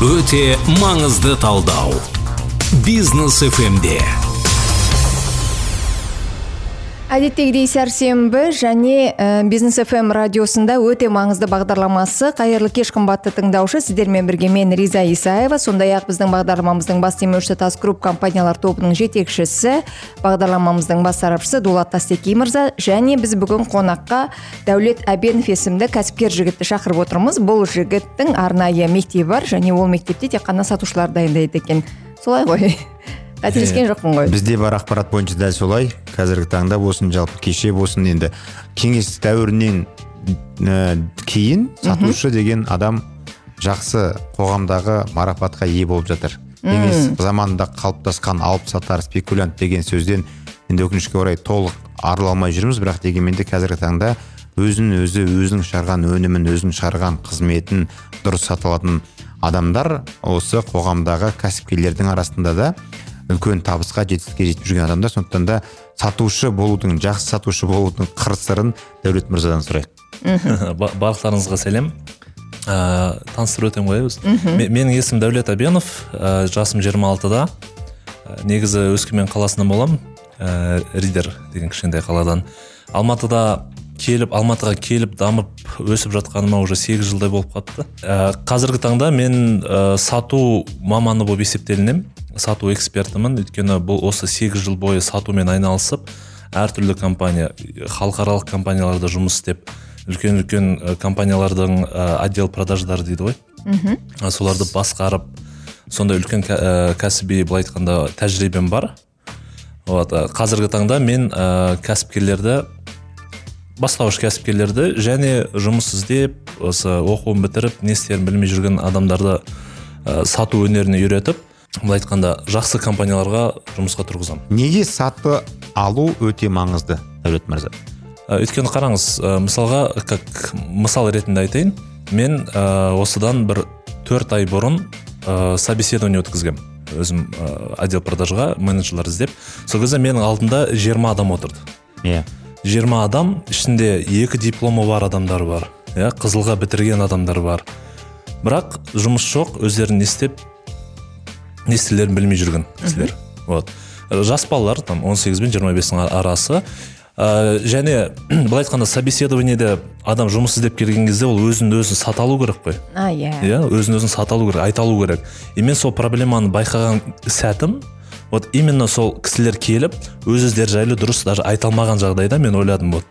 өте маңызды талдау. Бизнес фмде әдеттегідей сәрсенбі және ә, бизнес фм радиосында өте маңызды бағдарламасы қайырлы кеш қымбатты тыңдаушы сіздермен бірге мен риза исаева. Сондай ақ біздің бағдарламамыздың бас демеушісі тас групп компаниялар тобының жетекшісі бағдарламамыздың бас сарапшысы дулат тастеки мырза және біз бүгін қонаққа дәулет әбенов есімді кәсіпкер жігітті шақырып отырмыз. Бұл жігіттің арнайы мектебі бар және ол мектепте тек қана сатушылар дайындайды екен. Солай ғой. Қателескен жоқпын ғой. бізде бар ақпарат бойынша дәл солай. Қазіргі таңда болсын жалпы кеше болсын енді кеңес дәуірінен ә, кейін сатушы деген адам жақсы қоғамдағы марапатқа ие болып жатыр. Кеңес заманында қалыптасқан алып сатар спекулянт деген сөзден енді өкінішке орай толық арыла алмай жүрміз. Бірақ дегенмен де қазіргі таңда өзін өзі өзінің шығарған өнімін өзінің шығарған қызметін дұрыс сата алатын адамдар осы қоғамдағы кәсіпкерлердің арасында да үлкен табысқа жетістікке жетіп жүрген адамдар. Сондықтан да сатушы болудың жақсы сатушы болудың қыр сырын дәулет мырзадан сұрайық. Барлықтарыңызға сәлем. Ә, таныстырып өтемін ғой өзі менің есімім дәулет әбенов ә, жасым 26-да ә, негізі өскемен қаласынан боламын. Ә, ридер деген кішкентай қаладан. Алматыда келіп алматыға келіп дамып өсіп жатқаныма уже сегіз жылдай болып қалыпты. Ә, қазіргі таңда мен ә, сату маманы болып есептелінемін. Сату экспертімін. Өйткені бұл осы сегіз жыл бойы сатумен айналысып әртүрлі компания халықаралық компанияларда жұмыс істеп үлкен үлкен компаниялардың ә, отдел продаждары дейді ғой. Мхм соларды басқарып сондай үлкен кәсіби былай айтқанда тәжірибем бар. Вот қазіргі таңда мен ә, кәсіпкерлерді бастауыш кәсіпкерлерді және жұмыс іздеп осы оқуын бітіріп не істерін білмей жүрген адамдарды ә, сату өнеріне үйретіп былай айтқанда жақсы компанияларға жұмысқа тұрғызамын. Неге саты алу өте маңызды дәулет мырза? Ә, өйткені қараңыз ә, мысалға как мысал ретінде айтайын мен ә, осыдан бір төрт ай бұрын ә, собеседование өткізгем. Өзім ә, отдел продажға менеджерлер іздеп. Сол кезде менің алдымда 20 адам отырды. Иә. yeah. 20 адам ішінде екі дипломы бар адамдар бар иә қызылға бітірген адамдар бар. Бірақ жұмыс жоқ өздерін не істеп не істерлерін білмей жүрген кісілер. Вот. Жас балалар там 18 бен 25 арасы. Ә, және былай айтқанда собеседованиеде адам жұмыс іздеп келген кезде ол өзін өзі сата алу керек қой. А иә. Иә өзін өзін сата алу керек айта алу керек. И мен сол проблеманы байқаған сәтім вот именно сол кісілер келіп өз өздері жайлы дұрыс даже айта алмаған жағдайда мен ойладым вот.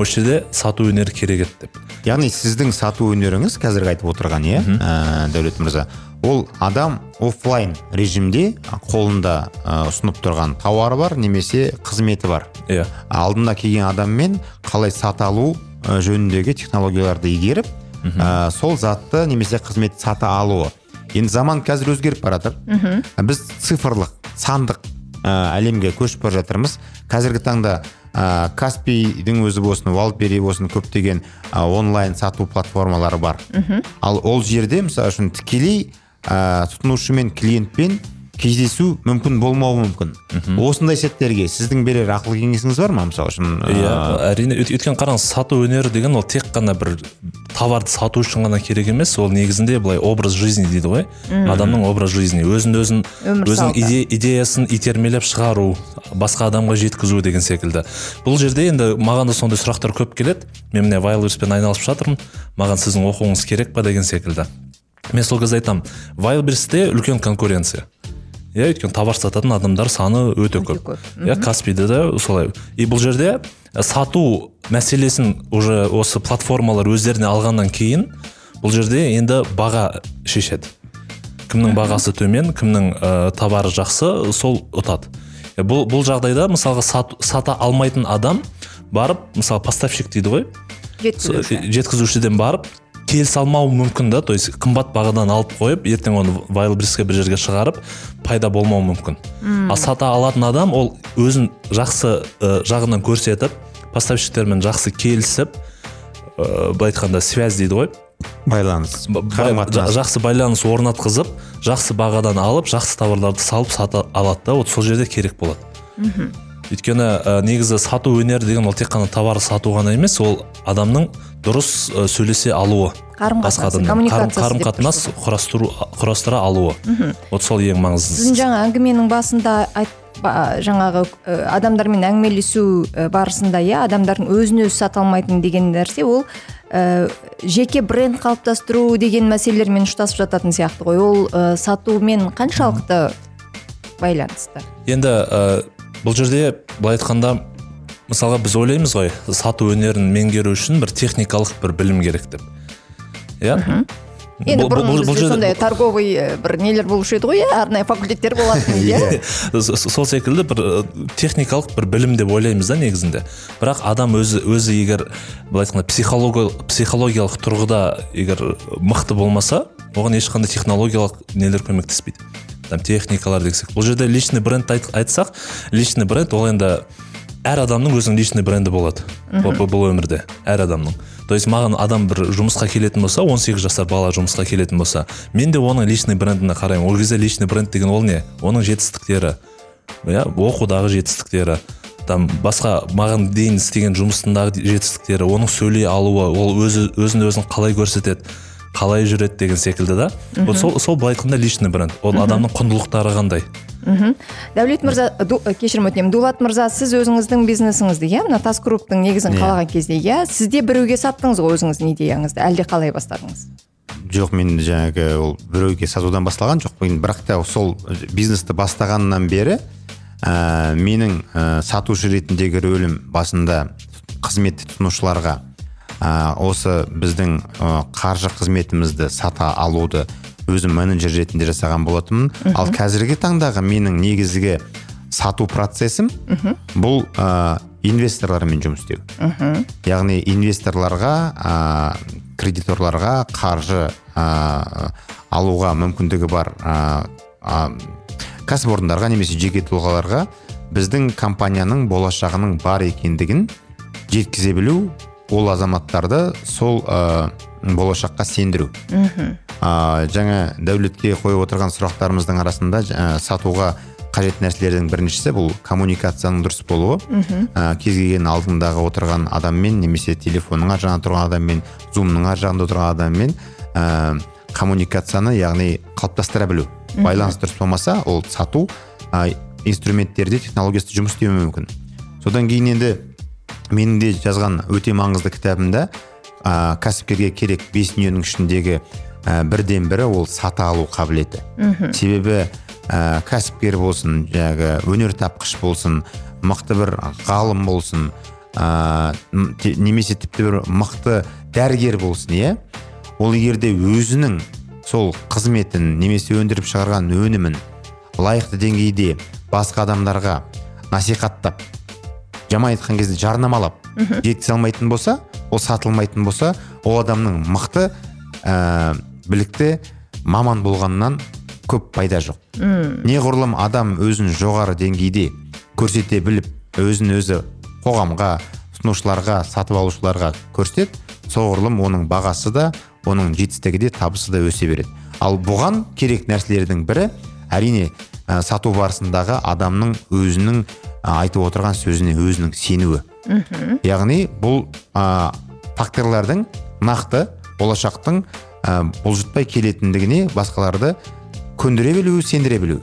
Осы жерде сату өнері керек еді деп. Яғни сіздің сату өнеріңіз қазіргі айтып отырған иә? Ә, дәулет мырза ол адам офлайн режимде қолында ә, ұсынып тұрған тауары бар немесе қызметі бар. Иә. Алдына келген адаммен қалай сата алу жөніндегі технологияларды игеріп ә, сол затты немесе қызметті сата алуы. Енді заман қазір өзгеріп бара жатыр біз цифрлық сандық ә, әлемге көшіп бара жатырмыз. Қазіргі таңда ә, каспийдің өзі болсын валбери болсын көптеген ә, онлайн сату платформалары бар. Ал ол жерде мысалы үшін тікелей ә, тұтынушы мен клиентпен кездесу мүмкін болмауы мүмкін. Осындай сәттерге сіздің берер ақыл кеңесіңіз бар ма? Мысалы үшін иә әрине өйткені қараңыз сату өнері деген ол тек қана бір товарды сату үшін ғана керек емес ол негізінде былай образ жизни дейді ғой. Адамның образ жизни өзін өзін өзінің иде, идеясын итермелеп шығару басқа адамға жеткізу деген секілді. Бұл жерде енді маған да сондай сұрақтар көп келеді. Мен міне вайлберспен айналысып жатырмын. Маған сіздің оқуыңыз керек па деген секілді. Мен сол кезде айтамын вайлберсте үлкен конкуренция. Иә өйткені товар сататын адамдар саны өте көп. иә каспиде де солай. И бұл жерде сату мәселесін уже осы платформалар өздеріне алғаннан кейін бұл жерде енді баға шешеді. Кімнің бағасы төмен кімнің ә, товары жақсы сол ұтады. Бұл, бұл жағдайда мысалға сат, сата алмайтын адам барып мысалы поставщик дейді ғой жеткізушіден барып келісе алмауы мүмкін да. То есть қымбат бағадан алып қойып ертең оны вайлбриске бір жерге шығарып пайда болмауы мүмкін. Ал сата алатын адам ол өзін жақсы ә, жағынан көрсетіп поставщиктермен жақсы келісіп ә, былай айтқанда связь дейді ғой. Байланыс жақсы байланыс орнатқызып жақсы бағадан алып жақсы товарларды салып сата алады да вот сол жерде керек болады. Өйткені ә, негізі сату өнері деген ол тек қана товар сату ғана емес ол адамның дұрыс ә, сөйлесе алуы. Қарым коммуникациясы қарым қатынас құрастыру құрастыра алуы. Вот сол ең маңыздысы. Сіздің жаңа әңгіменің басында айт, жаңағы ә, адамдармен әңгімелесу барысында иә адамдардың өзін өзі сата алмайтын деген нәрсе ол ә, жеке бренд қалыптастыру деген мәселелермен ұштасып жататын сияқты ғой. Ол ә, сатумен қаншалықты байланысты? Енді ә, бұл жерде былай айтқанда мысалға біз ойлаймыз ғой сату өнерін меңгеру үшін бір техникалық бір білім керек деп. Иә? Енді бұрын бізде сондай торговый ә, бір нелер болушы еді ғой иә? Арнайы факультеттер болатын иә? Сол секілді бір э, техникалық бір білім деп ойлаймыз да негізінде. Бірақ адам өзі өзі егер былай айтқанда психология, психологиялық тұрғыда егер мықты болмаса оған ешқандай технологиялық нелер көмектеспейді. Там техникалар десек. Бұл жерде личный бренд айт- айтсақ личный бренд ол енді әр адамның өзінің личный бренді болады. Бұл, бұл- бұл өмірде әр адамның. То есть маған адам бір жұмысқа келетін болса 18 жасар бала жұмысқа келетін болса мен де оның личный брендіне қараймын. Ол кезде личный бренд деген ол не? Оның жетістіктері. Иә оқудағы жетістіктері. Там басқа маған дейін істеген жұмысындағы жетістіктері оның сөйлей алуы ол өзі өзін өзін қалай көрсетеді? Қалай жүреді деген секілді да. Вот сол сол былай айтқанда личный бренд. Ол адамның құндылықтары қандай? Мхм дәулет мырза ду- э, кешірім өтінемін. Дулат мырза сіз өзіңіздің бизнесіңізді иә? Мына тас групптың негізін Иә. қалаған кезде иә? Сізде біреуге саттыңыз ғой өзіңіздің идеяңызды? Әлде қалай бастадыңыз? Жоқ мен жаңағы ол біреуге сатудан басталған жоқ енді бірақ та сол бизнесті бастағаннан бері ә, менің ә, сатушы ретіндегі рөлім басында қызмет тұтынушыларға ә, осы біздің ә, қаржы қызметімізді сата алуды өзім менеджер ретінде жасаған болатынмын. Ал қазіргі таңдағы менің негізгі сату процесім бұл ә, инвесторлармен жұмыс істеу. Яғни инвесторларға ә, кредиторларға қаржы ә, алуға мүмкіндігі бар ә, ә, кәсіпорындарға немесе жеке тұлғаларға біздің компанияның болашағының бар екендігін жеткізе білу ол азаматтарды сол ә, болашаққа сендіру. Ә, жаңа дәулетке қойып отырған сұрақтарымыздың арасында ә, сатуға қажет нәрселердің біріншісі бұл коммуникацияның дұрыс болуы. Ә, кез келген алдыңдағы отырған адаммен немесе телефонның ар жағында тұрған адаммен зумның ар жағында отырған адаммен ә, коммуникацияны яғни қалыптастыра білу. Байланыс дұрыс болмаса ол сату ә, инструменттерде технологиясында жұмыс істеуі мүмкін. Содан кейін енді менің де жазған өте маңызды кітабымда ә, кәсіпкерге керек бес дүниенің ішіндегі ә, бірден бірі ол сата алу қабілеті. Себебі ә, кәсіпкер болсын жаңағы өнертапқыш болсын мықты бір ғалым болсын ә, немесе тіпті бір мықты дәрігер болсын иә ол егер де өзінің сол қызметін немесе өндіріп шығарған өнімін лайықты деңгейде басқа адамдарға насихаттап жаман айтқан кезде жарнамалап жеткізе алмайтын болса ол сатылмайтын болса ол адамның мықты ә, білікті маман болғанынан көп пайда жоқ. Неғұрлым адам өзін жоғары деңгейде көрсете біліп өзін өзі қоғамға тұтынушыларға сатып алушыларға көрсетеді соғұрлым оның бағасы да оның жетістігі де табысы да өсе береді. Ал бұған керек нәрселердің бірі әрине ә, сату барысындағы адамның өзінің айтып отырған сөзіне өзінің сенуі. Яғни бұл ә, факторлардың нақты болашақтың ә, бұлжытпай келетіндігіне басқаларды көндіре білуі сендіре білуі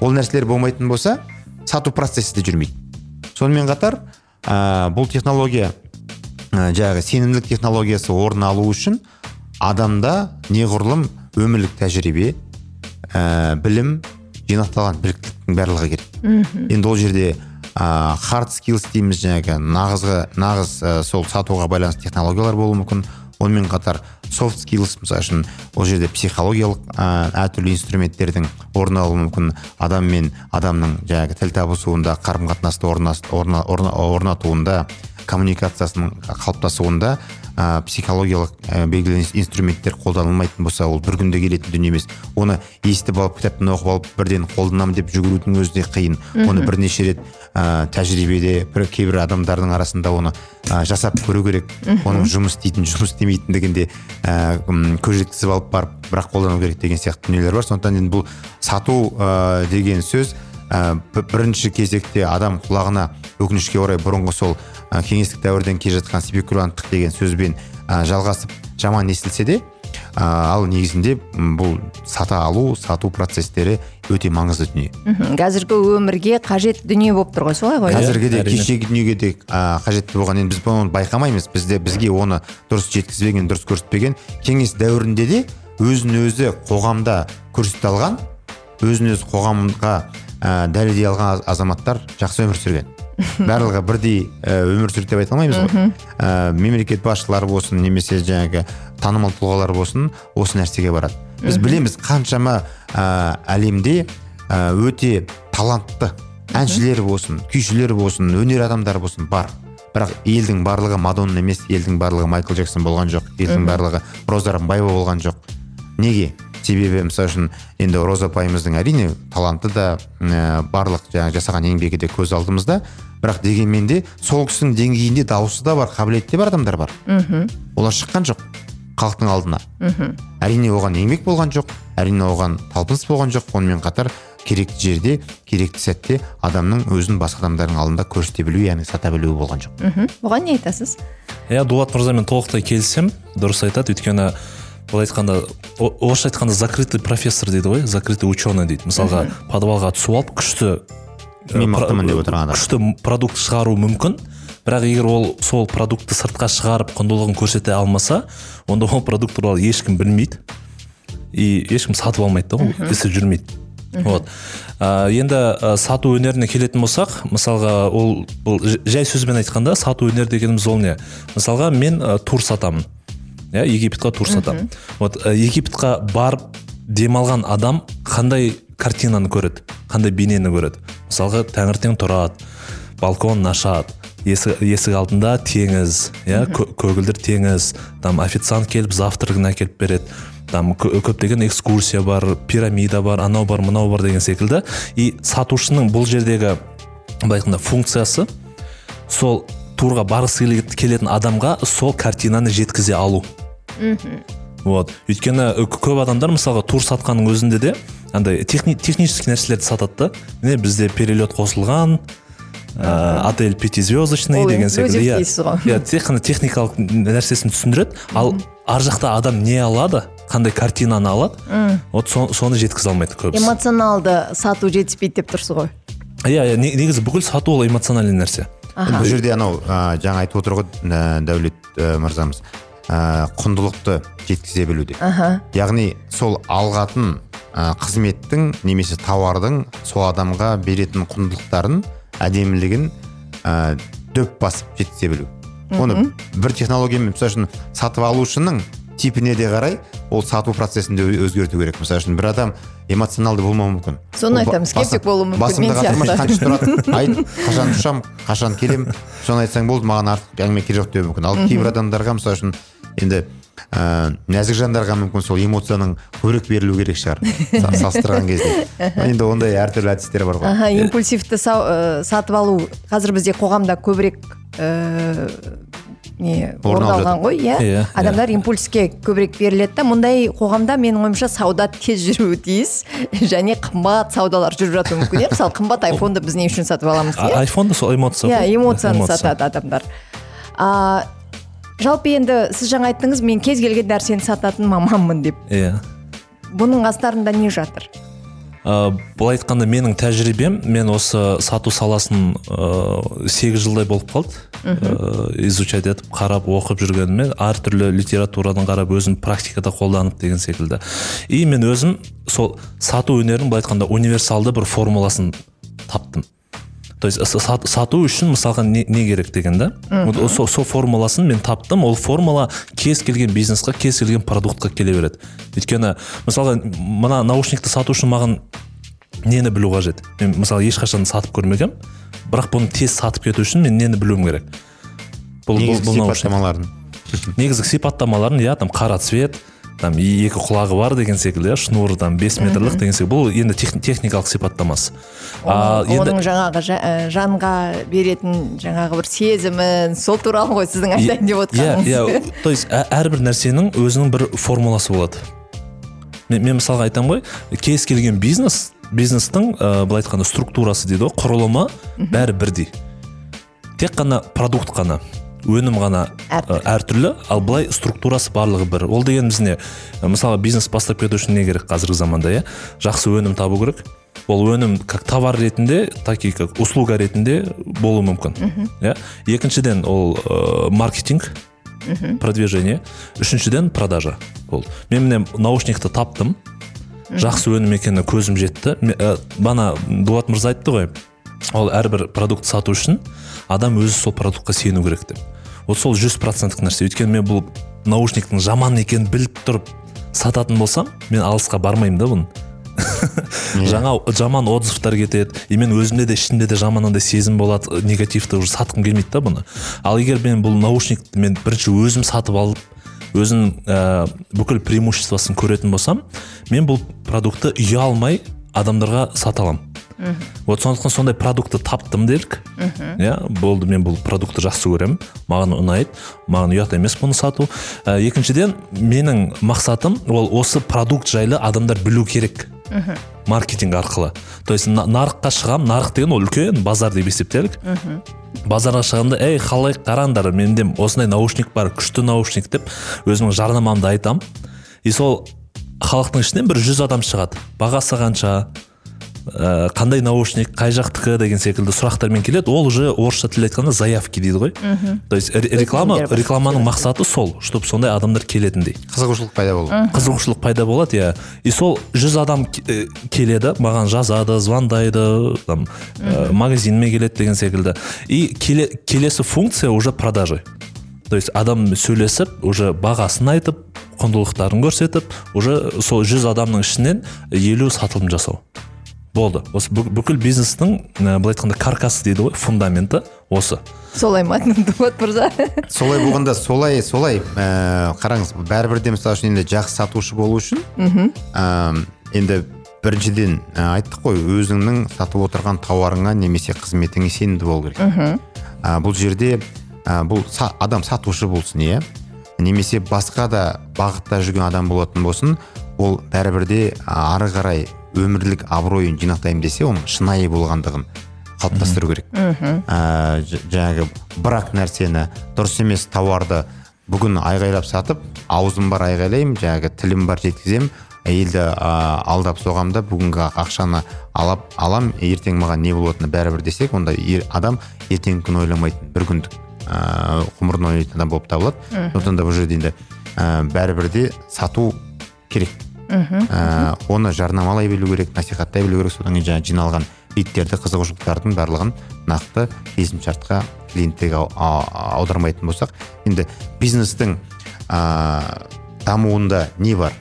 ол нәрселер болмайтын болса сату процесі де жүрмейді. Сонымен қатар ә, бұл технология ә, жаңағы сенімділік технологиясы орын алу үшін адамда неғұрлым өмірлік тәжірибе ә, білім жинақталған біліктіліктің барлығы керек. Енді ол жерде ә, hard skills дейміз жаңағы нағызғы нағыз ә, сол сатуға байланысты технологиялар болуы мүмкін. Онымен қатар soft skills мысалы үшін ол жерде психологиялық ә, әртүрлі инструменттердің орын алуы мүмкін. Адам мен адамның жаңағы тіл табысуында қарым қатынасты орнатуында коммуникациясының қалыптасуында ә, психологиялық ә, белгілі инструменттер қолданылмайтын болса ол бір күнде келетін дүние емес. Оны естіп алып кітаптан оқып алып бірден қолданамын деп жүгірудің өзі де қиын. Оны бірнеше рет ә, тәжірибеде бір кейбір адамдардың арасында оны ә, жасап көру керек. Оның жұмыс істейтін жұмыс істемейтіндігін де ә, көз жеткізіп алып барып бірақ қолдану керек деген сияқты дүниелер бар. Сондықтан енді бұл сату ә, деген сөз ә, бірінші кезекте адам құлағына өкінішке орай бұрынғы сол ә, кеңестік дәуірден келе жатқан спекулянттық деген сөзбен ә, жалғасып жаман естілсе де ә, ал негізінде бұл сата алу сату процестері өте маңызды дүние мхм. қазіргі өмірге қажет дүние болып тұр ғой солай ғой қазіргі де әрине. кешегі дүниеге де ә, қажетті болған енді біз оны байқамаймыз бізде бізге оны дұрыс жеткізбеген дұрыс көрсетпеген кеңес дәуірінде де өзін өзі қоғамда көрсете алған өзін өзі қоғамға ә, дәлелдей алған аз- азаматтар жақсы өмір сүрген. Барлығы бірдей ә, өмір сүрді деп айта алмаймыз ғой. Ә, мемлекет басшылары болсын немесе жаңағы танымал тұлғалар болсын осы нәрсеге барады. Біз білеміз қаншама ә, әлемде өте талантты әншілер болсын күйшілер болсын өнер адамдары болсын бар. Бірақ елдің барлығы мадонна емес елдің барлығы майкл джексон болған жоқ елдің барлығы роза рымбаева болған жоқ. Неге? Себебі мысалы үшін енді роза апайымыздың әрине таланты да ә, барлық жаңағы жасаған еңбегі де көз алдымызда. Бірақ дегенмен де сол кісінің деңгейінде дауысы да бар қабілеті де бар адамдар бар. Олар шыққан жоқ халықтың алдына. Әрине оған еңбек болған жоқ әрине оған талпыныс болған жоқ. Онымен қатар керекті жерде керекті сәтте адамның өзін басқа адамдардың алдында көрсете білуі яғни сата білуі болған жоқ. Мхм. бұған не айтасыз? Иә дулат мырзамен толықтай келісемін. Дұрыс айтады. Өйткені былай айтқанда орысша айтқанда закрытый профессор дейді ғой закрытый ученый дейді. Мысалға подвалға түсіп алып күшті э, мен про- мықтымын деп отырған адам. күшті продукт шығару мүмкін. Бірақ егер ол сол продуктты сыртқа шығарып құндылығын көрсете алмаса онда ол продукт туралы ешкім білмейді. И ешкім сатып алмайды да ол ісі жүрмейді. Вот. Ә, енді ә, сату өнеріне келетін болсақ мысалға ол бұл жай сөзбен айтқанда сату өнер дегеніміз ол не? Мысалға мен ә, тур сатамын. Иә египетқа тур сатамын вот ә, египетқа барып демалған адам қандай картинаны көреді қандай бейнені көреді? Мысалға таңертең тұрады балконын ашады есік, есік алдында теңіз иә кө- көгілдір теңіз там официант келіп завтрагын әкеліп береді там кө- көптеген экскурсия бар пирамида бар анау бар мынау бар деген секілді. И сатушының бұл жердегі былай айтқанда функциясы сол турға барғысы келе- келетін адамға сол картинаны жеткізе алу. Вот. Өйткені ö, көп адамдар мысалға тур сатқанның өзінде де андай техни, технический нәрселерді сатады да. Міне бізде перелет қосылған ә, отель пятизвездочный деген секілді. иә иә тек қана техникалық нәрсесін түсіндіреді. Ал ар жақта адам не алады қандай картинаны алады вот со- соны жеткізе алмайды көбісі. Эмоционалды сату жетіспейді деп тұрсыз ғой? Иә иә не- негізі бүкіл сату ол эмоциональный нәрсе. Бұл жерде анау ә, жаңа айтып отыр ғой ә, дәулет ә, мырзамыз. Ә, құндылықты жеткізе білу деп яғни сол алғатын ә, қызметтің немесе тауардың сол адамға беретін құндылықтарын әдемілігін ә, дөп басып жеткізе білу. Оны бір технологиямен мысалы үшін сатып алушының типіне де қарай ол сату процесін де ö- өзгерту керек. Мысалы үшін бір адам эмоционалды болмауы мүмкін. Соны айтамын, скептик болуы мүмкін, басымда сияқты. қанша тұрады. Айт қашан ұшамын қашан келемін соны айтсаң болды маған артық әңгіме керек жоқ деуі мүмкін. Ал кейбір адамдарға мысалы үшін енді ә, нәзік жандарға мүмкін сол эмоцияның көбірек берілу керек шығар. Са- салыстырған кезде. Енді ондай әртүрлі әдістер бар ғой. Аха импульсивті сау- ә, сатып алу. Қазір бізде қоғамда көбірек ә, не Орын орын алып алған ғой иә? Иә, адамдар импульске көбірек беріледі да мұндай қоғамда менің ойымша сауда тез жүруі тиіс. Және қымбат саудалар жүріп жатуы мүмкін иә? Мысалы қымбат айфонды біз не үшін сатып аламыз иә? айфон да сол эмоция иә ғой. эмоцияны Эмоция. сатады адамдар. А, жалпы енді сіз жаңа айттыңыз мен кез келген нәрсені сататын маманмын деп. Иә. Бұның астарында не жатыр? Ә, былай айтқанда менің тәжірибем мен осы сату саласын ә, сегіз жылдай болып қалды. Ә, изучать етіп қарап оқып жүргеніме әртүрлі литературадан қарап өзім практикада қолданып деген секілді. И мен өзім сол сату өнерінің былай айтқанда универсалды бір формуласын таптым. То есть сату үшін мысалға не, не керек деген да? Вот сол сол формуласын мен таптым ол формула кез келген бизнесқа кез келген продуктқа келе береді. Өйткені мысалға мына наушникті сату үшін маған нені білу қажет? Мен мысалы ешқашан сатып көрмегенмін бірақ бұны тез сатып кету үшін мен нені білуім керек? Бұл, бұл, негізгі сипаттамаларын. Негізгі сипаттамаларын иә там қара цвет там екі құлағы бар деген секілді иә шнур там бес метрлік деген секілді. Бұл енді тех- техникалық сипаттамасы. А оның, енді оның жаңағы жа- ә, жанға беретін жаңағы бір сезімін сол туралы ғой сіздің айтайын деп иә отырғаныңыз иә то есть ә- әрбір нәрсенің өзінің бір формуласы болады. Мен, мен мысалға айтамын ғой кез келген бизнес бизнестің ә, былай айтқанда структурасы дейді ғой құрылымы бәрі бірдей. Тек қана продукт қана. Өнім ғана Әртүрлі. ә, әртүрлі. Ал былай структурасы барлығы бір. Ол дегеніміз не Ә, мысалы бизнес бастап кету үшін не керек қазіргі заманда иә? Жақсы өнім табу керек. Ол өнім как товар ретінде так и как услуга ретінде болуы мүмкін иә? Екіншіден ол ә, маркетинг продвижение. Үшіншіден продажа ол. Мен міне наушникті таптым. Жақсы өнім екеніне көзім жетті. Ә, бана дулат мырза айтты ғой ол әрбір продукт сату үшін адам өзі сол продуктқа сену керек деп. Вот сол жүз проценттік нәрсе. Өйткені мен бұл наушниктің жаман екенін біліп тұрып сататын болсам мен алысқа бармаймын да бұны. Жаңа жаман отзывтар кетеді и мен өзімде де ішімде де жаман андай сезім болады негативті уже сатқым келмейді да бұны. Ал егер мен бұл наушникті мен бірінші өзім сатып алып өзінің ә, бүкіл преимуществосын көретін болсам мен бұл продуктты ұялмай адамдарға сата аламын. Вот сондықтан сондай продуктты таптым делік иә болды мен бұл продуктты жақсы көремін. Маған ұнайды маған ұят емес бұны сату. Ә, екіншіден менің мақсатым ол осы продукт жайлы адамдар білу керек. Маркетинг арқылы. То есть на- нарыққа шығамын нарық деген ол үлкен базар деп есептелік. Базарға шығғанда ей халық қараңдар менде осындай наушник бар күшті наушник деп өзімнің жарнамамды айтамын и сол халықтың ішінен бір жүз адам шығады. Бағасы қанша? Қандай наушник қай жақтікі деген секілді сұрақтармен келеді. Ол уже орысша тіл айтқанда заявки дейді ғой. То есть ре- реклама рекламаның мақсаты сол чтобы сондай адамдар келетіндей қызығушылық пайда болу. Қызығушылық пайда болады иә. И сол жүз адам э, келеді маған жазады звондайды там ә, магазиніме келеді деген секілді. И келе, келесі функция уже продажи. То есть адам сөйлесіп уже бағасын айтып құндылықтарын көрсетіп уже сол жүз адамның ішінен елу сатылым жасау. Болды. Осы бү- бүкіл бизнестің ә, былай айтқанда каркасы дейді ғой фундаменті осы. Солай ма дулат мырза? Солай болғанда солай солай ә, қараңыз бәрібір де мысалы үшін енді жақсы сатушы болу үшін ә, енді біріншіден ә, айттық қой өзіңнің сатып отырған тауарыңа немесе қызметіңе сенімді болу керек. Ә, бұл жерде ә, бұл са- адам сатушы болсын иә. Немесе басқа да бағытта жүрген адам болатын болсын ол бәрібір де ары қарай өмірлік абыройын жинақтаймын десе оның шынайы болғандығын қалыптастыру керек. Ә, ж- жаңағы бірақ нәрсені дұрыс емес тауарды бүгін айғайлап сатып аузым бар айғайлаймын жаңағы тілім бар жеткіземін әйелді ә, алдап соғамын да бүгінгі ақшаны алап алам ертең маған не болатыны бәрібір десек онда ер- адам ертеңгі күн ойламайтын бір күндік ә, ғұмырын ойлайтын адам болып табылады. Сондықтан да бұл жерде енді ә, бәрібір де сату керек. Ә, оны жарнамалай білу керек насихаттай білу керек. Содан кейін жаңағы жиналған лидтерді қызығушылықтардың барлығын нақты келісімшартқа клиенттерге ау- ау- аудармайтын болсақ. Енді бизнестің ә, дамуында не бар?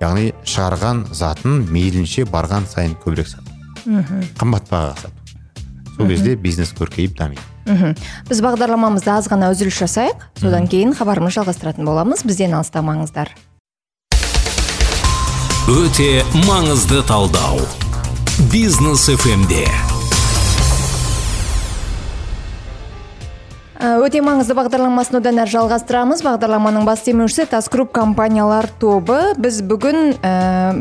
Яғни шығарған затын мейлінше барған сайын көбірек сату. Қымбат бағаға сату. Сол кезде бизнес көркейіп дамиды. Мхм. Біз бағдарламамызда аз ғана үзіліс жасайық. Содан кейін хабарымызды жалғастыратын боламыз. Бізден алыстамаңыздар. Өте маңызды талдау. Бизнес фмде өте маңызды бағдарламасын одан әрі жалғастырамыз. Бағдарламаның бас демеушісі тас групп компаниялар тобы. Біз бүгін ә,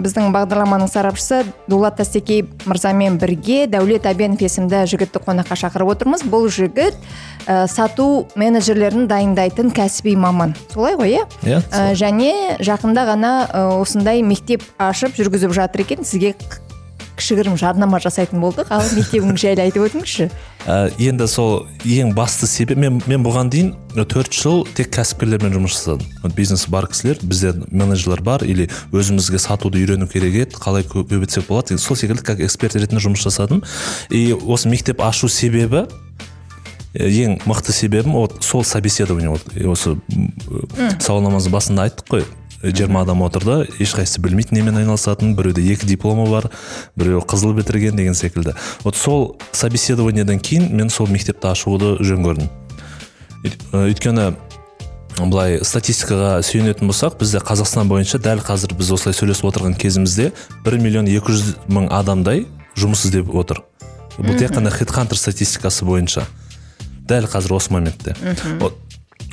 біздің бағдарламаның сарапшысы дулат тастекей мырзамен бірге дәулет әбенов есімді жігітті қонаққа шақырып отырмыз. Бұл жігіт ә, сату менеджерлерін дайындайтын кәсіби маман. Солай ғой иә? Иә, және жақында ғана осындай мектеп ашып жүргізіп жатыр екен. Сізге кішігірім жарнама жасайтын болдық. Ал мектебіңіз жайлы айтып өтіңізші. Ә, енді сол ең басты себеп мен, мен бұған дейін төрт жыл тек кәсіпкерлермен жұмыс жасадым. Бизнесі бар кісілер бізде менеджерлер бар или өзімізге сатуды үйрену керек еді қалай кө- көбейтсек болады. Сол секілді как эксперт ретінде жұмыс жасадым. И осы мектеп ашу себебі ең мықты себебім вот сол собеседование вот осы сауалнамамыздың басында айттық қой. Жиырма адам отырды. Ешқайсысы білмейді немен айналысатынын. Біреуде екі дипломы бар біреуі қызыл бітірген деген секілді. Вот сол собеседованиеден кейін мен сол мектепті ашуды жөн көрдім. Өйт- өйткені былай статистикаға сүйенетін болсақ бізде қазақстан бойынша дәл қазір біз осылай сөйлесіп отырған кезімізде бір миллион екі жүз мың адамдай жұмыс іздеп отыр. Бұл тек қана хедхантер статистикасы бойынша. Дәл қазір осы моментте. Вот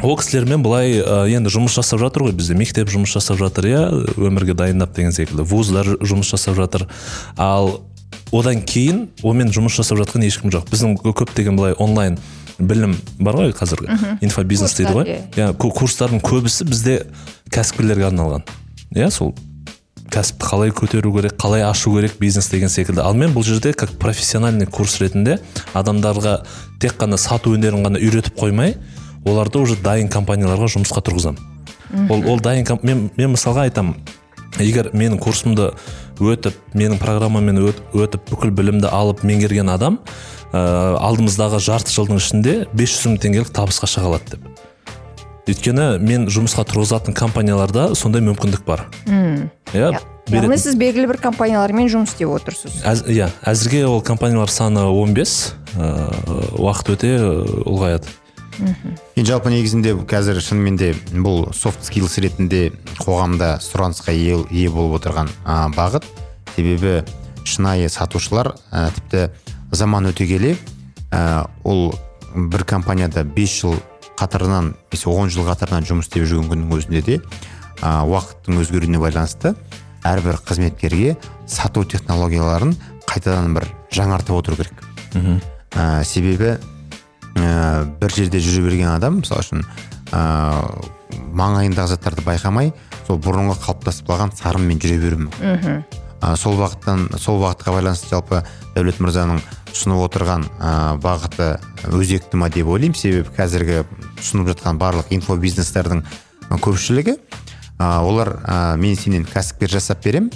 ол кісілермен былай ә, енді жұмыс жасап жатыр ғой бізде мектеп жұмыс жасап жатыр иә өмірге дайындап деген секілді вуздар жұмыс жасап жатыр. Ал одан кейін онымен жұмыс жасап жатқан ешкім жоқ. Біздің көптеген былай онлайн білім бар ғой қазіргі. Инфобизнес дейді ғой. Иә ку- курстардың көбісі бізде кәсіпкерлерге арналған. Иә сол кәсіпті қалай көтеру керек қалай ашу керек бизнес деген секілді. Ал мен бұл жерде как профессиональный курс ретінде адамдарға тек қана сату өнерін ғана үйретіп қоймай оларды уже дайын компанияларға жұмысқа тұрғызамын ол, ол дайын мен, мен мысалға айтамын егер менің курсымды өтіп менің программамен өт- өтіп бүкіл білімді алып меңгерген адам ә, алдымыздағы жарты жылдың ішінде 500 мың теңгелік табысқа шыға алады деп. Өйткені мен жұмысқа тұрғызатын компанияларда сондай мүмкіндік бар. Иә яғни сіз белгілі бір компаниялармен жұмыс істеп отырсыз. Иә әзірге ол компаниялар саны 15 ә, уақыт өте ә, ұлғаяды енді жалпы негізінде қазір шынымен де бұл софт skills ретінде қоғамда сұранысқа ие, ие болып отырған бағыт. Себебі шынайы сатушылар а, тіпті заман өте келе а, ол бір компанияда 5 жыл қатарынан немесе 10 жыл қатарынан жұмыс істеп жүрген күннің өзінде де а, уақыттың өзгеруіне байланысты әрбір қызметкерге сату технологияларын қайтадан бір жаңартып отыру керек. А, себебі ә, бір жерде жүре берген адам мысалы үшін ә, маңайындағы заттарды байқамай сол бұрынғы қалыптасып қалған сарынмен жүре беруі мүмкін. Ә, сол бағыттан сол бағытқа байланысты жалпы дәулет мырзаның ұсынып отырған ә, бағыты өзекті ма деп ойлаймын. Себебі қазіргі ұсынып жатқан барлық инфобизнестердің көпшілігі ә, олар ә, мен сенен кәсіпкер жасап беремін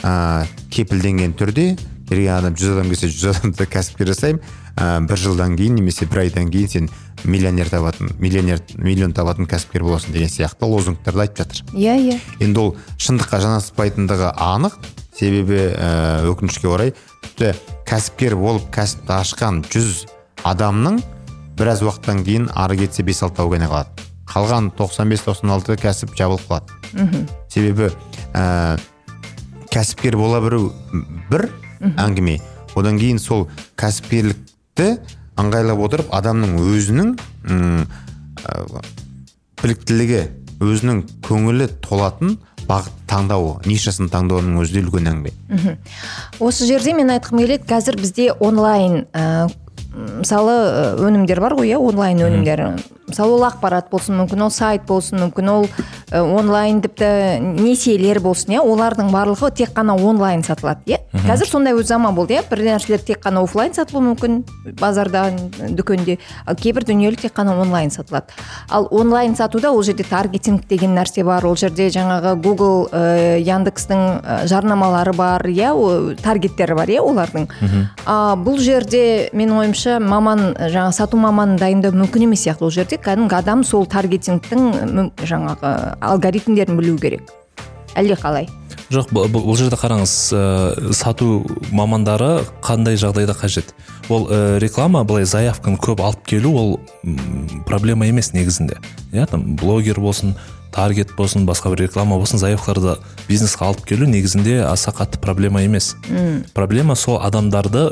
ә, кепілденген түрде келген адам жүз адам келсе жүз адамды кәсіпкер жасаймын. Ә, бір жылдан кейін немесе бір айдан кейін сен миллионер табатын миллионер миллион табатын кәсіпкер боласың деген сияқты лозунгтарды айтып жатыр. Иә иә. Енді ол шындыққа жанаспайтындығы анық. Себебі ә, өкінішке орай тіпті кәсіпкер болып кәсіпті ашқан жүз адамның біраз уақыттан кейін ары кетсе бес алтауы ғана қалады. Қалған 95-96 кәсіп жабылып қалады. Себебі ә, кәсіпкер бола білу бір әңгіме. Одан кейін сол кәсіпкерлікті ыңғайлап отырып адамның өзінің м, ә, біліктілігі өзінің көңілі толатын бағыт таңдауы нишасын таңдауының өзі де үлкен әңгіме. Осы жерде мен айтқым келеді қазір бізде онлайн ә, мысалы өнімдер бар ғой иә онлайн өнімдер мысалы ол ақпарат болсын мүмкін ол сайт болсын мүмкін ол ә, онлайн тіпті несиелер болсын иә олардың барлығы тек қана онлайн сатылады иә. Қазір сондай өз заман болды иә. Бір нәрселер тек қана офлайн сатылуы мүмкін базарда дүкенде. Ал кейбір дүниелер тек қана онлайн сатылады. Ал онлайн сатуда ол жерде таргетинг деген нәрсе бар ол жерде жаңағы google ә, яндекстің ә, жарнамалары бар иә таргеттері бар иә олардың. А, бұл жерде менің ойымша маман жаңағы сату маманын дайындау мүмкін емес сияқты ол жерде. Кәдімгі адам сол таргетингтің жаңағы алгоритмдерін білу керек. Әлде қалай? Жоқ бұл, жерде қараңыз ә, сату мамандары қандай жағдайда қажет? Ол ә, реклама былай заявканы көп алып келу ол м, проблема емес негізінде. Иә там блогер болсын таргет болсын басқа бір реклама болсын заявкаларды бизнеске алып келу негізінде аса қатты проблема емес. Проблема сол адамдарды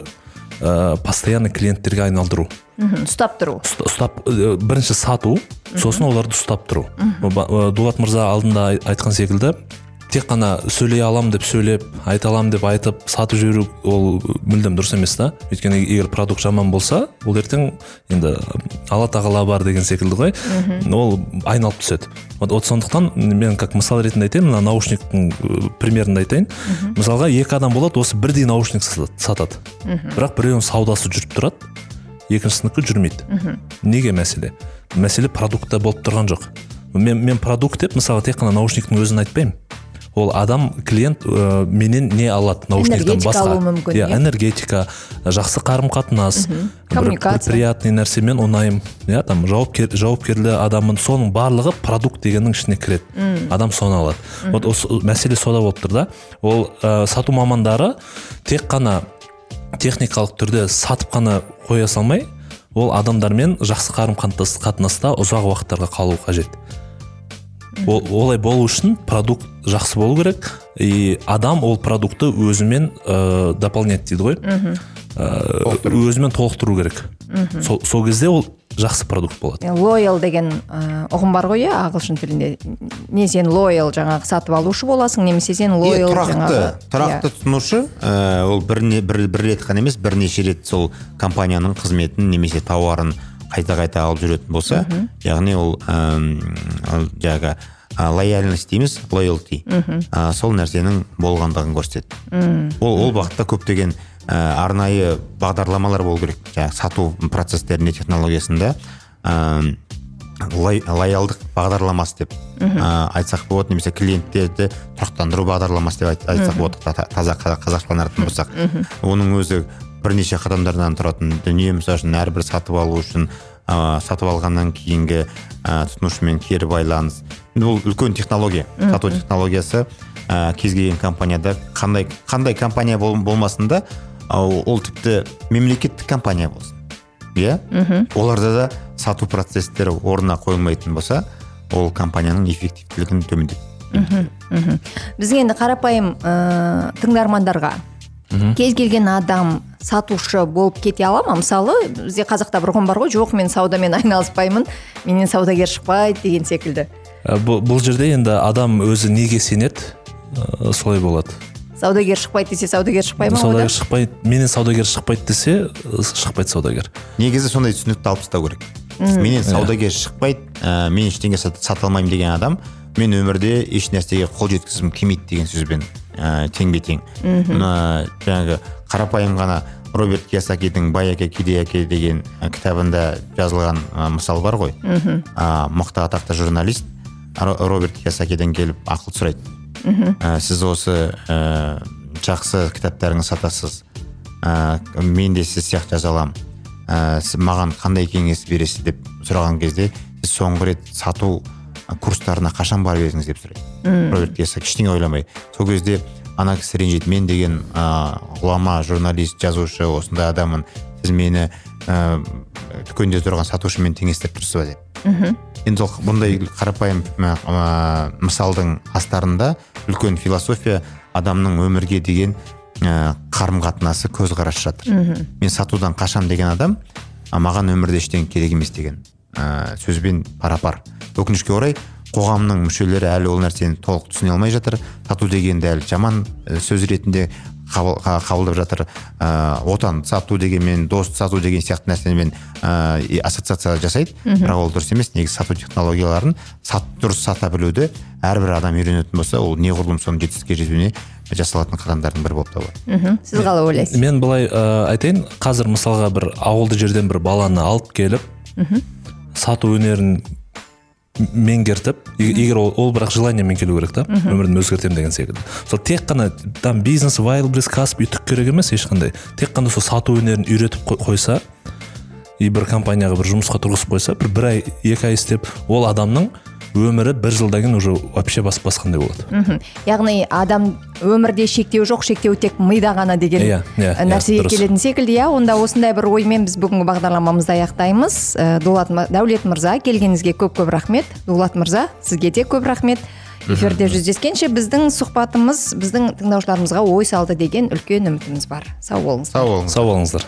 ә, постоянный клиенттерге айналдыру. Мхм ұстап тұру. Ұст- ұстап ә, бірінші сату сосын оларды ұстап тұру. Ә, дулат мырза алдында ай- айтқан секілді тек қана сөйлей алам деп сөйлеп айта алам деп айтып сатып жіберу ол мүлдем дұрыс емес та. Өйткені егер продукт жаман болса ол ертең енді алла тағала бар деген секілді ғой. Ол айналып түседі. Вот, вот сондықтан мен как мысал ретінде айтайын мына наушниктің примерін айтайын. Мысалға екі адам болады осы бірдей наушник сатады- сатады бірақ біреуінің саудасы жүріп тұрады екіншісінікі жүрмейді. Неге мәселе? Мәселе продуктта болып тұрған жоқ. Мен, мен продукт деп мысалы тек қана наушниктің өзін айтпаймын. Ол адам клиент ә, менен не алады Энергетика басқа. алуы мүмкін, иә энергетика жақсы қарым қатынас бір, бір Коммуникация. приятный нәрсемен ұнаймын иә там жауапкер, жауапкерлі адаммын соның барлығы продукт дегеннің ішіне кіреді. Адам соны алады. Вот осы мәселе сода болып тұр да. Ол ә, сату мамандары тек қана техникалық түрде сатып қана қоя салмай ол адамдармен жақсы қарым қатынас- қатынаста ұзақ уақыттарға қалу қажет. Ол, олай болу үшін продукт жақсы болу керек. И адам ол продуктты өзімен ә, дополнять дейді ғой. Ә, өзімен толықтыру керек. Сол, сол кезде ол жақсы продукт болады. Лоял деген ә, ұғым бар ғой иә ағылшын тілінде. Не сен лоял жаңағы сатып алушы боласың немесе сен Иә, лоял тұрақты жаңағы тұрақты тұтынушы ә, ол бірне, бір, бір рет қана емес бірнеше рет сол компанияның қызметін немесе тауарын қайта қайта алып жүретін болса яғни ол жаңағы ә, лояльность дейміз лоялти. Ә, сол нәрсенің болғандығын көрсетеді. Ол ол бағытта көптеген ә, арнайы бағдарламалар болу керек. Жаңағы сату процестерінде технологиясында лой- лоялдық бағдарламасы деп ә, айтсақ болады. Немесе клиенттерді тұрақтандыру бағдарламасы деп айт- айтсақ болады. Та- та- таза қазақ- қазақшаланатын болсақ. Оның өзі бірнеше қадамдардан тұратын дүние мысалы үшін әрбір сатып алу үшін ә, сатып алғаннан кейінгі ә, тұтынушымен кері байланыс. Енді бұл үлкен технология сату технологиясы. Ә, кез келген компанияда қандай қандай компания бол, болмасын да ал ол тіпті мемлекеттік компания болсын. Иә? Оларда да сату процесстері орнына қойылмайтын болса ол компанияның эффективтілігін төмендетеді. Бізге енді қарапайым ә, тыңдармандарға кез келген адам сатушы болып кете ала ма мысалы бізде қазақта бір ұғым бар ғой жоқ мен саудамен айналыспаймын менен саудагер шықпайды деген секілді. Ә, бұл, бұл жерде енді адам өзі неге сенеді? Ә, солай болады. Саудагер шықпайды десе саудагер шықпай ма саудагер шықпайды менен саудагер шықпайды десе шықпайды саудагер. Негізі сондай түсінікті алып тастау керек. Менен саудагер шықпайды ә, мен ештеңе сат- сата алмаймын деген адам мен өмірде еш нәрсеге қол жеткізгім келмейді деген сөзбен ә, теңбе тең. Мына жаңағы қарапайым ғана роберт киясакидің баяке кедеяке деген ә, кітабында жазылған ә, мысал бар ғой. Ә, мықты атақты журналист Ро- роберт киясакиден келіп ақыл сұрайды. Ә, сіз осы ә, жақсы кітаптарыңызды сатасыз. Ә, мен де сіз сияқты жаза аламын ә, маған қандай кеңес бересіз деп сұраған кезде сіз соңғы рет сату курстарына қашан барып едіңіз деп сұрайды. Роберт киясаки ештеңе ойламай. Сол кезде ана кісі ренжиді. Мен деген ә, ғұлама журналист жазушы осындай адаммын. Сіз мені ә, дүкенде тұрған сатушымен теңестіріп тұрсыз ба? деп. Енді сол бұндай қарапайым ә, мысалдың астарында үлкен философия адамның өмірге деген ә, қарым қатынасы көзқарасы жатыр мен сатудан қашам деген адам а маған өмірде ештеңе керек емес деген ә, сөзбен пара пар өкінішке орай қоғамның мүшелері әлі ол нәрсені толық түсіне алмай жатыр. Сату дегенді әлі жаман ә, сөз ретінде қабыл- қа- қабылдап жатыр. Ә, отан сату дегенмен дос сату деген сияқты нәрсемен ә, ассоциация жасайды. Бірақ ол дұрыс емес. Негізі сату технологияларын сат, дұрыс сата білуді әрбір адам үйренетін болса ол неғұрлым соның жетістікке жетуіне жасалатын қадамдардың бірі болып табылады. Мхм сіз қалай ойлайсыз? Мен былай ә, айтайын. Қазір мысалға бір ауылды жерден бір баланы алып келіп сату өнерін меңгертіп егер ол, ол бірақ желаниемен келу керек та өмірін өзгертемін деген секілді. Сол тек қана там бизнес вайлбрис кәсіп үй түк керек емес ешқандай. Тек қана сол сату өнерін үйретіп қой- қойса и бір компанияға бір жұмысқа тұрғызып қойса бір бір ай екі ай істеп ол адамның өмірі бір жылдан кейін уже вообще бас басқандай болады. Мхм. Яғни адам өмірде шектеу жоқ шектеу тек мида ғана деген Иә, иә, ә, иә, нәрсеге келетін секілді иә. Онда осындай бір оймен біз бүгінгі бағдарламамызды аяқтаймыз. Ә, дулат дәулет мырза келгеніңізге көп көп рахмет. Дулат мырза сізге де көп рахмет. Эфирде жүздескенше біздің сұхбатымыз біздің тыңдаушыларымызға ой салды деген үлкен үмітіміз бар. Сау болыңыз сау болыңыз сау болыңыздар.